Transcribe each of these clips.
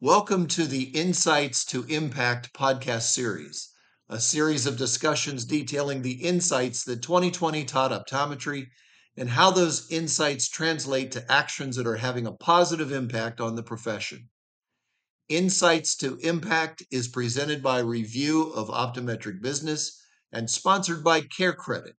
Welcome to the Insights to Impact podcast series, a series of discussions detailing the insights that 2020 taught optometry and how those insights translate to actions that are having a positive impact on the profession. Insights to Impact is presented by Review of Optometric Business and sponsored by CareCredit.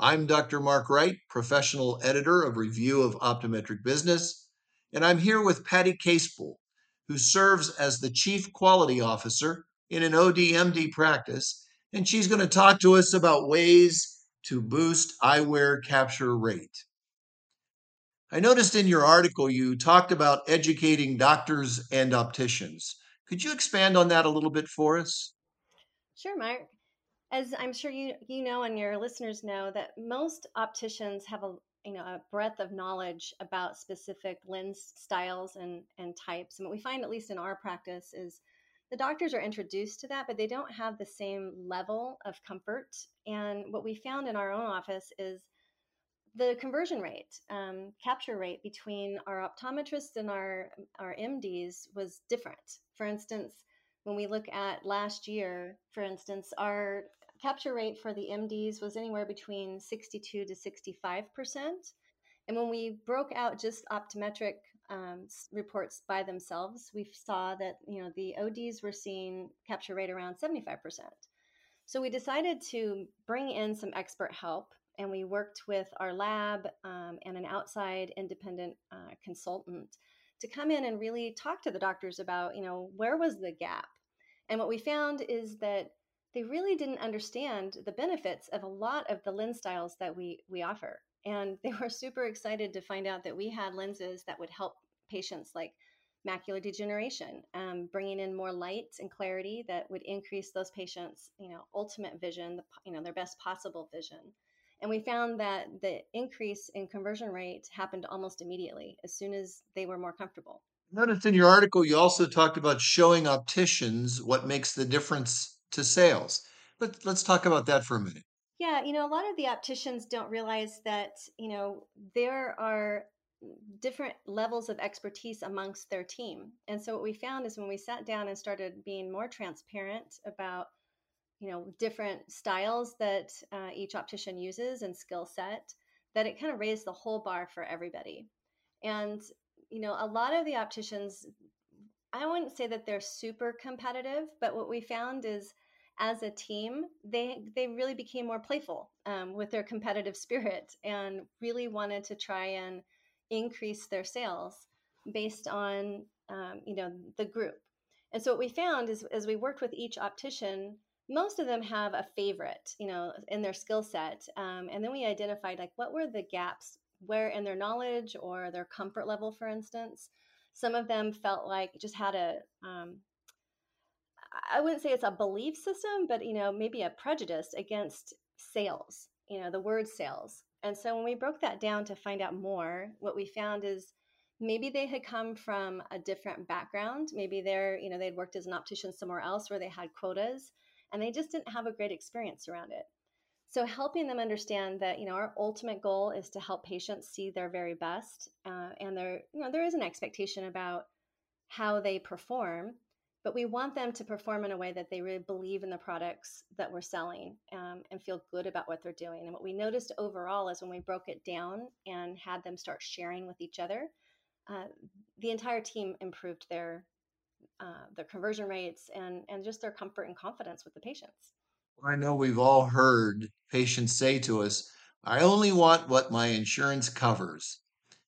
I'm Dr. Mark Wright, professional editor of Review of Optometric Business, and I'm here with Patty Casepool, who serves as the Chief Quality Officer in an ODMD practice, and she's going to talk to us about ways to boost eyewear capture rate. I noticed in your article you talked about educating doctors and opticians. Could you expand on that a little bit for us? Sure, Mark. As I'm sure you you know and your listeners know that most opticians have a you know a breadth of knowledge about specific lens styles and and types. And what we find, at least in our practice, is the doctors are introduced to that, but they don't have the same level of comfort. And what we found in our own office is the conversion rate, um, capture rate between our optometrists and our our MDs was different. For instance, when we look at last year, for instance, our capture rate for the MDs was anywhere between 62 to 65 percent. And when we broke out just optometric um, reports by themselves, we saw that you know the ODs were seeing capture rate around 75 percent. So we decided to bring in some expert help and we worked with our lab um, and an outside independent uh, consultant to come in and really talk to the doctors about, you know, where was the gap? And what we found is that they really didn't understand the benefits of a lot of the lens styles that we we offer. And they were super excited to find out that we had lenses that would help patients like macular degeneration, um, bringing in more light and clarity that would increase those patients, you know, ultimate vision, the, you know, their best possible vision. And we found that the increase in conversion rate happened almost immediately as soon as they were more comfortable. Notice in your article, you also talked about showing opticians what makes the difference to sales. But let's talk about that for a minute. Yeah, you know, a lot of the opticians don't realize that, you know, there are different levels of expertise amongst their team. And so what we found is when we sat down and started being more transparent about you know different styles that uh, each optician uses and skill set that it kind of raised the whole bar for everybody and you know a lot of the opticians i wouldn't say that they're super competitive but what we found is as a team they they really became more playful um, with their competitive spirit and really wanted to try and increase their sales based on um, you know the group and so what we found is as we worked with each optician most of them have a favorite, you know, in their skill set. Um, and then we identified like what were the gaps where in their knowledge or their comfort level, for instance. Some of them felt like just had a, um, I wouldn't say it's a belief system, but you know, maybe a prejudice against sales, you know, the word sales. And so when we broke that down to find out more, what we found is maybe they had come from a different background. Maybe they're, you know, they'd worked as an optician somewhere else where they had quotas and they just didn't have a great experience around it. So helping them understand that you know our ultimate goal is to help patients see their very best, uh, and there you know there is an expectation about how they perform, but we want them to perform in a way that they really believe in the products that we're selling um, and feel good about what they're doing. And what we noticed overall is when we broke it down and had them start sharing with each other, uh, the entire team improved their uh, their conversion rates and and just their comfort and confidence with the patients. I know we've all heard patients say to us, "I only want what my insurance covers."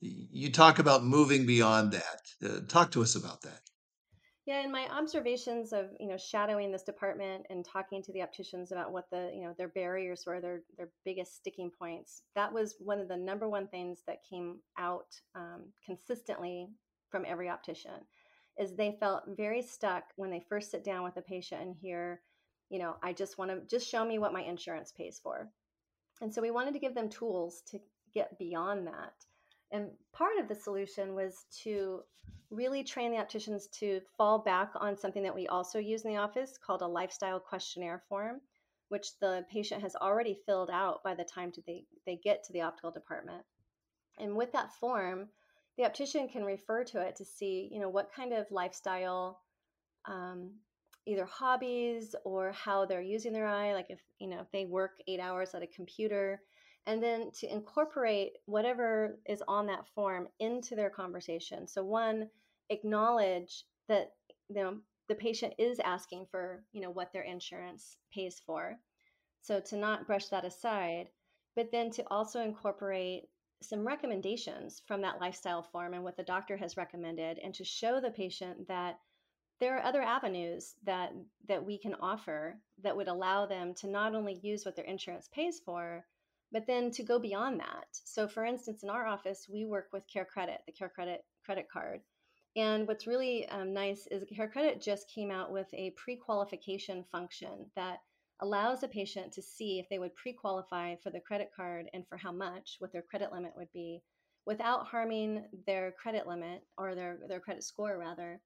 You talk about moving beyond that. Uh, talk to us about that. Yeah, in my observations of you know shadowing this department and talking to the opticians about what the you know their barriers were, their their biggest sticking points, that was one of the number one things that came out um, consistently from every optician is they felt very stuck when they first sit down with a patient and hear, you know, I just want to just show me what my insurance pays for. And so we wanted to give them tools to get beyond that. And part of the solution was to really train the opticians to fall back on something that we also use in the office called a lifestyle questionnaire form, which the patient has already filled out by the time they, they get to the optical department. And with that form, the optician can refer to it to see, you know, what kind of lifestyle, um, either hobbies or how they're using their eye. Like if, you know, if they work eight hours at a computer, and then to incorporate whatever is on that form into their conversation. So one, acknowledge that you know the patient is asking for you know what their insurance pays for. So to not brush that aside, but then to also incorporate some recommendations from that lifestyle form and what the doctor has recommended and to show the patient that there are other avenues that that we can offer that would allow them to not only use what their insurance pays for but then to go beyond that. So, for instance, in our office, we work with Care Credit, the Care Credit credit card. And what's really um, nice is Care Credit just came out with a pre qualification function that allows a patient to see if they would pre qualify for the credit card and for how much, what their credit limit would be, without harming their credit limit or their, their credit score, rather.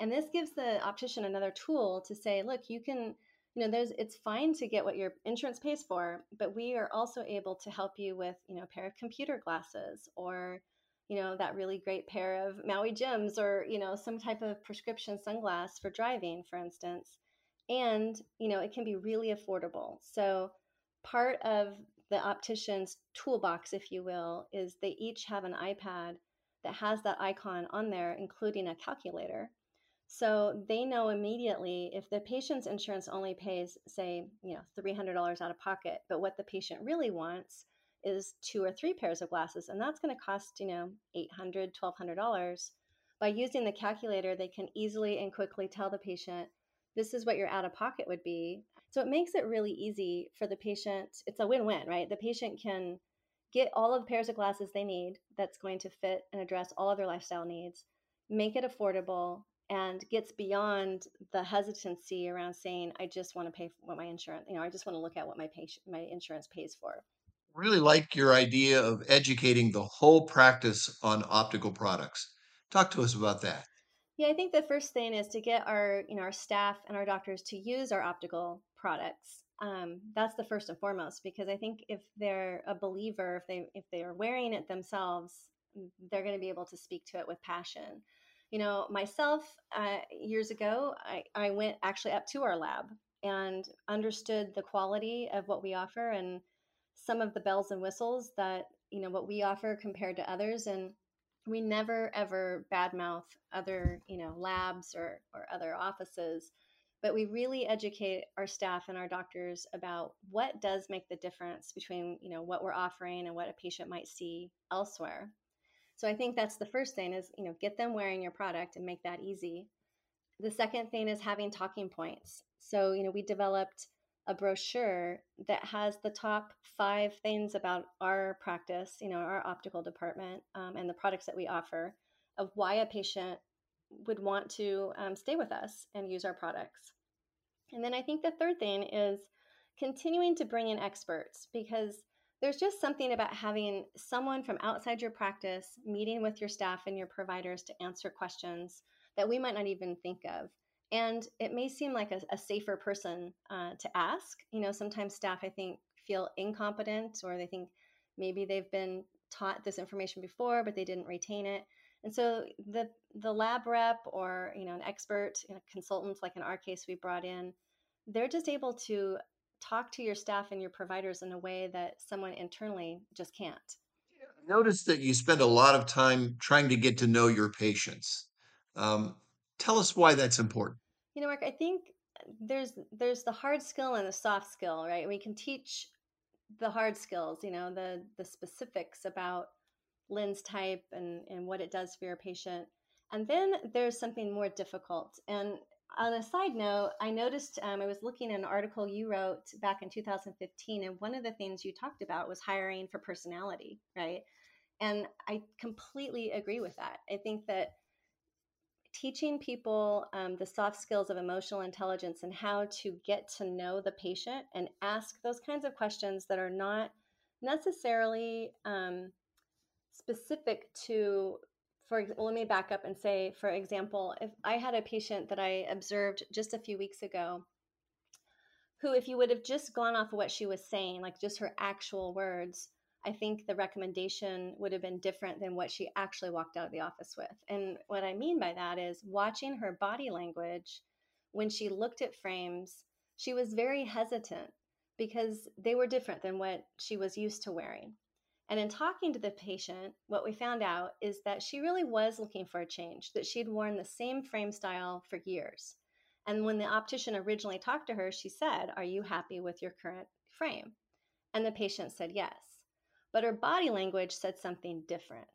And this gives the optician another tool to say, look, you can you know there's it's fine to get what your insurance pays for but we are also able to help you with you know a pair of computer glasses or you know that really great pair of maui jims or you know some type of prescription sunglass for driving for instance. And you know it can be really affordable. So part of the optician's toolbox if you will is they each have an ipad that has that icon on there including a calculator so they know immediately if the patient's insurance only pays, say, you know, $300 out of pocket, but what the patient really wants is two or three pairs of glasses, and that's going to cost, you know, $800, $1,200. By using the calculator, they can easily and quickly tell the patient, this is what your out of pocket would be. So it makes it really easy for the patient. It's a win win, right? The patient can get all of the pairs of glasses they need that's going to fit and address all of their lifestyle needs, make it affordable, and gets beyond the hesitancy around saying i just want to pay for what my insurance you know i just want to look at what my patient my insurance pays for. Really like your idea of educating the whole practice on optical products. Talk to us about that. Yeah i think the first thing is to get our you know our staff and our doctors to use our optical products um, that's the first and foremost because i think if they're a believer if they if they are wearing it themselves they're going to be able to speak to it with passion you know, myself, uh, years ago, I, I went actually up to our lab and understood the quality of what we offer and some of the bells and whistles that, you know, what we offer compared to others. And we never ever badmouth other, you know, labs or, or other offices but we really educate our staff and our doctors about what does make the difference between you know what we're offering and what a patient might see elsewhere so I think that's the first thing is, you know, get them wearing your product and make that easy. The second thing is having talking points. So, you know, we developed a brochure that has the top five things about our practice, you know, our optical department um, and the products that we offer of why a patient would want to um, stay with us and use our products. And then I think the third thing is continuing to bring in experts because there's just something about having someone from outside your practice meeting with your staff and your providers to answer questions that we might not even think of. And it may seem like a, a safer person uh, to ask. You know, sometimes staff, I think, feel incompetent or they think maybe they've been taught this information before, but they didn't retain it. And so the the lab rep or you know an expert you know, consultant, like in our case we brought in, they're just able to talk to your staff and your providers in a way that someone internally just can't. Notice that you spend a lot of time trying to get to know your patients. Um, tell us why that's important. You know, Mark, I think there's there's the hard skill and the soft skill, right? We can teach the hard skills, you know, the the specifics about lens type and and what it does for your patient. And then there's something more difficult. And on a side note, I noticed um, I was looking at an article you wrote back in 2015, and one of the things you talked about was hiring for personality, right? And I completely agree with that. I think that teaching people um, the soft skills of emotional intelligence and how to get to know the patient and ask those kinds of questions that are not necessarily um, specific to for well, let me back up and say, for example, if I had a patient that I observed just a few weeks ago, who, if you would have just gone off of what she was saying, like just her actual words, I think the recommendation would have been different than what she actually walked out of the office with. And what I mean by that is watching her body language when she looked at frames, she was very hesitant because they were different than what she was used to wearing. And in talking to the patient, what we found out is that she really was looking for a change, that she'd worn the same frame style for years. And when the optician originally talked to her, she said, Are you happy with your current frame? And the patient said yes. But her body language said something different,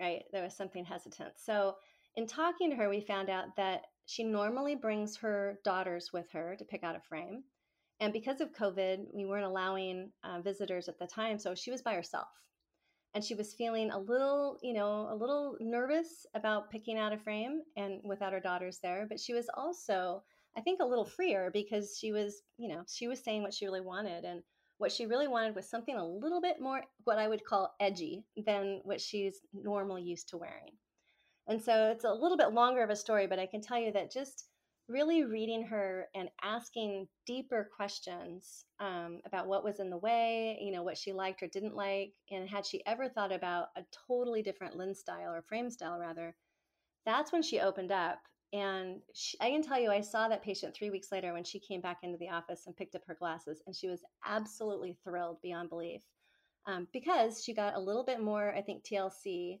right? There was something hesitant. So, in talking to her, we found out that she normally brings her daughters with her to pick out a frame. And because of COVID, we weren't allowing uh, visitors at the time. So she was by herself. And she was feeling a little, you know, a little nervous about picking out a frame and without her daughters there. But she was also, I think, a little freer because she was, you know, she was saying what she really wanted. And what she really wanted was something a little bit more, what I would call edgy than what she's normally used to wearing. And so it's a little bit longer of a story, but I can tell you that just really reading her and asking deeper questions um, about what was in the way, you know, what she liked or didn't like, and had she ever thought about a totally different lens style or frame style, rather, that's when she opened up. And she, I can tell you, I saw that patient three weeks later when she came back into the office and picked up her glasses, and she was absolutely thrilled beyond belief um, because she got a little bit more, I think, TLC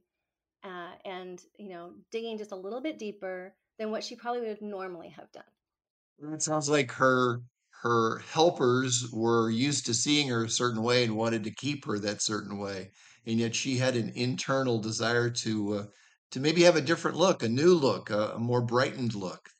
uh, and, you know, digging just a little bit deeper than what she probably would normally have done. It sounds like her her helpers were used to seeing her a certain way and wanted to keep her that certain way, and yet she had an internal desire to uh, to maybe have a different look, a new look, a, a more brightened look.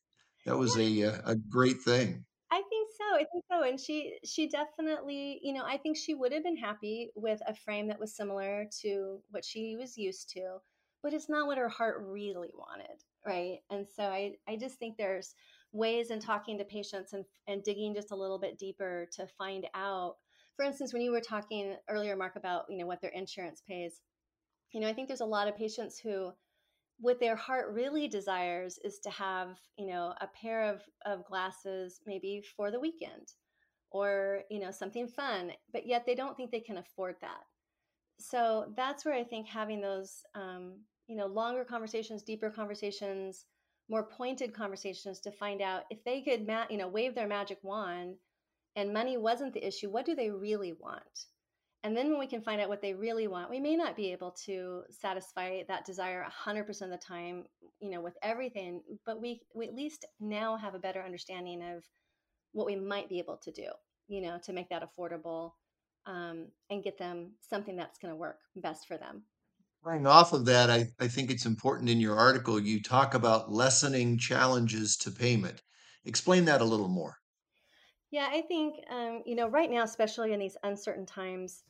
That was Yeah, a uh, a great thing. I think so. I think so. And she she definitely, you know, I think she would have been happy with a frame that was similar to what she was used to, but it's not what her heart really wanted, right? And so I I just think there's ways in talking to patients and and digging just a little bit deeper to find out. For instance, when you were talking earlier, Mark, about you know what their insurance pays, you know, I think there's a lot of patients who what their heart really desires is to have you know a pair of, of glasses maybe for the weekend or you know something fun but yet they don't think they can afford that so that's where i think having those um, you know longer conversations deeper conversations more pointed conversations to find out if they could ma- you know wave their magic wand and money wasn't the issue what do they really want and then when we can find out what they really want, we may not be able to satisfy that desire 100% of the time, you know, with everything, but we, we at least now have a better understanding of what we might be able to do, you know, to make that affordable um, and get them something that's going to work best for them. Playing off of that, I, I think it's important in your article you talk about lessening challenges to payment. Explain that a little more. Yeah, I think, um, you know, right now, especially in these uncertain times,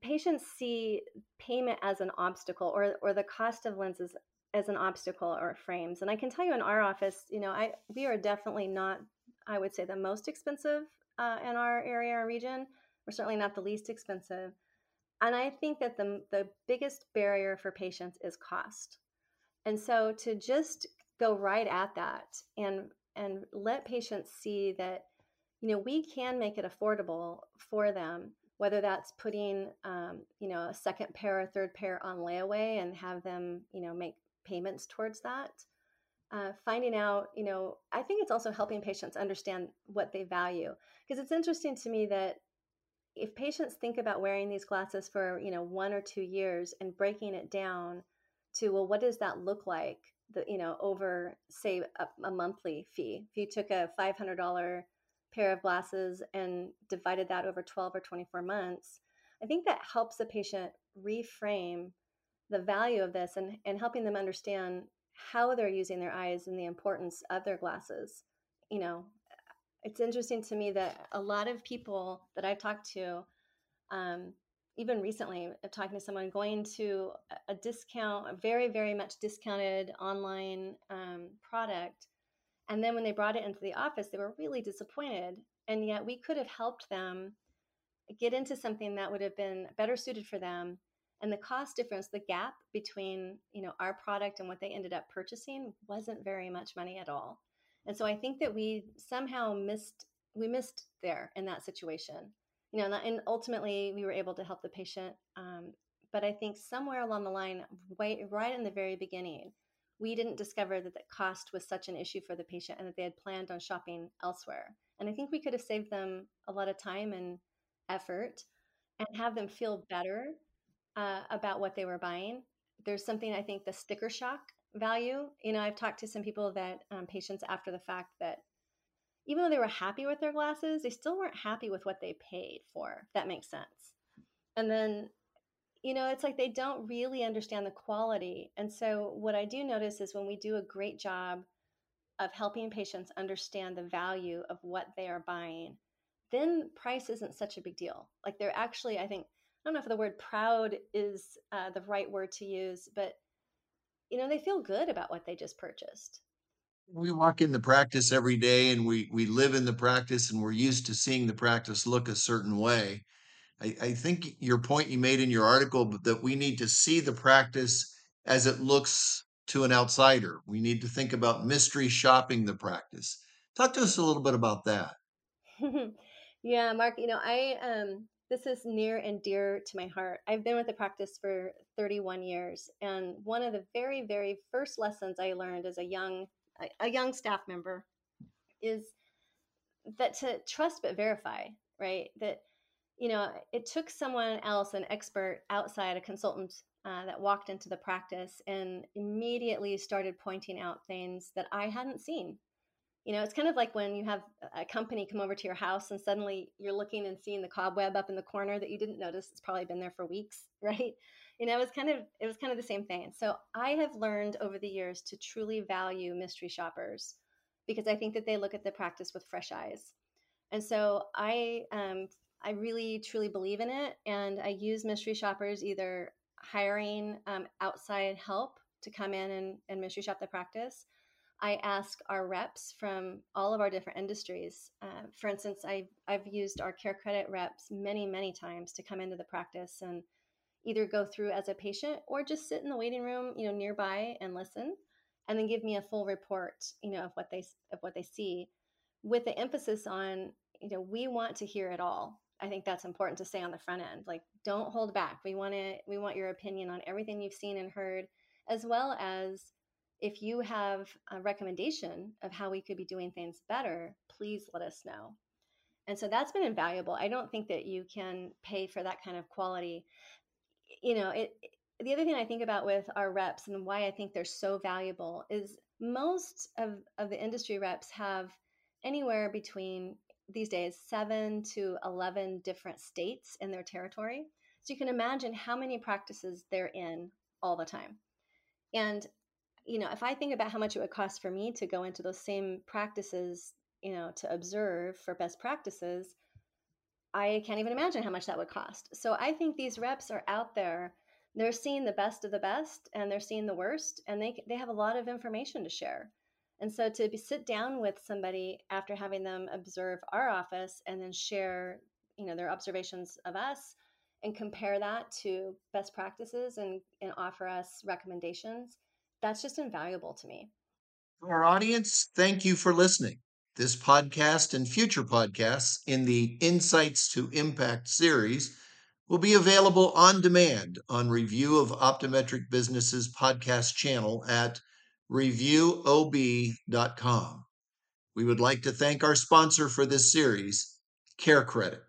patients see payment as an obstacle or or the cost of lenses as an obstacle or frames. And I can tell you in our office, you know, I we are definitely not, I would say, the most expensive uh, in our area or region. We're certainly not the least expensive. And I think that the the biggest barrier for patients is cost. And so to just go right at that and and let patients see that you know we can make it affordable for them whether that's putting um, you know a second pair or third pair on layaway and have them you know make payments towards that uh, finding out you know i think it's also helping patients understand what they value because it's interesting to me that if patients think about wearing these glasses for you know one or two years and breaking it down to well what does that look like the you know over say a, a monthly fee if you took a $500 pair of glasses and divided that over 12 or 24 months, I think that helps the patient reframe the value of this and, and helping them understand how they're using their eyes and the importance of their glasses. You know, it's interesting to me that a lot of people that I've talked to, um, even recently, uh, talking to someone going to a discount, a very, very much discounted online um, product, and then when they brought it into the office, they were really disappointed. And yet we could have helped them get into something that would have been better suited for them. And the cost difference, the gap between, you know, our product and what they ended up purchasing wasn't very much money at all. And so I think that we somehow missed we missed there in that situation. you know, and ultimately we were able to help the patient. Um, but I think somewhere along the line, right, right in the very beginning, we didn't discover that the cost was such an issue for the patient and that they had planned on shopping elsewhere. And I think we could have saved them a lot of time and effort and have them feel better uh, about what they were buying. There's something I think the sticker shock value. You know, I've talked to some people that um, patients after the fact that even though they were happy with their glasses, they still weren't happy with what they paid for. that makes sense. And then you know, it's like they don't really understand the quality. And so, what I do notice is when we do a great job of helping patients understand the value of what they are buying, then price isn't such a big deal. Like they're actually, I think, I don't know if the word proud is uh, the right word to use, but you know, they feel good about what they just purchased. We walk in the practice every day and we we live in the practice and we're used to seeing the practice look a certain way. I, I think your point you made in your article that we need to see the practice as it looks to an outsider. We need to think about mystery shopping the practice. Talk to us a little bit about that. yeah, Mark, you know, I um this is near and dear to my heart. I've been with the practice for 31 years, and one of the very, very first lessons I learned as a young a young staff member is that to trust but verify, right? That you know, it took someone else, an expert outside, a consultant uh, that walked into the practice and immediately started pointing out things that I hadn't seen. You know, it's kind of like when you have a company come over to your house and suddenly you're looking and seeing the cobweb up in the corner that you didn't notice. It's probably been there for weeks, right? You know, it was kind of it was kind of the same thing. So I have learned over the years to truly value mystery shoppers because I think that they look at the practice with fresh eyes. And so I um, I really truly believe in it. And I use mystery shoppers either hiring um, outside help to come in and, and mystery shop the practice. I ask our reps from all of our different industries. Uh, for instance, I've, I've used our care credit reps many, many times to come into the practice and either go through as a patient or just sit in the waiting room, you know, nearby and listen, and then give me a full report, you know, of what they of what they see, with the emphasis on, you know, we want to hear it all. I think that's important to say on the front end. Like, don't hold back. We want to, we want your opinion on everything you've seen and heard, as well as if you have a recommendation of how we could be doing things better, please let us know. And so that's been invaluable. I don't think that you can pay for that kind of quality. You know, it, the other thing I think about with our reps and why I think they're so valuable is most of, of the industry reps have anywhere between these days seven to 11 different states in their territory. So you can imagine how many practices they're in all the time. And, you know, if I think about how much it would cost for me to go into those same practices, you know, to observe for best practices, I can't even imagine how much that would cost. So I think these reps are out there. They're seeing the best of the best and they're seeing the worst, and they, they have a lot of information to share. And so to be, sit down with somebody after having them observe our office and then share, you know, their observations of us and compare that to best practices and, and offer us recommendations, that's just invaluable to me. our audience, thank you for listening. This podcast and future podcasts in the Insights to Impact series will be available on demand on Review of Optometric Businesses podcast channel at reviewob.com. We would like to thank our sponsor for this series, CareCredit.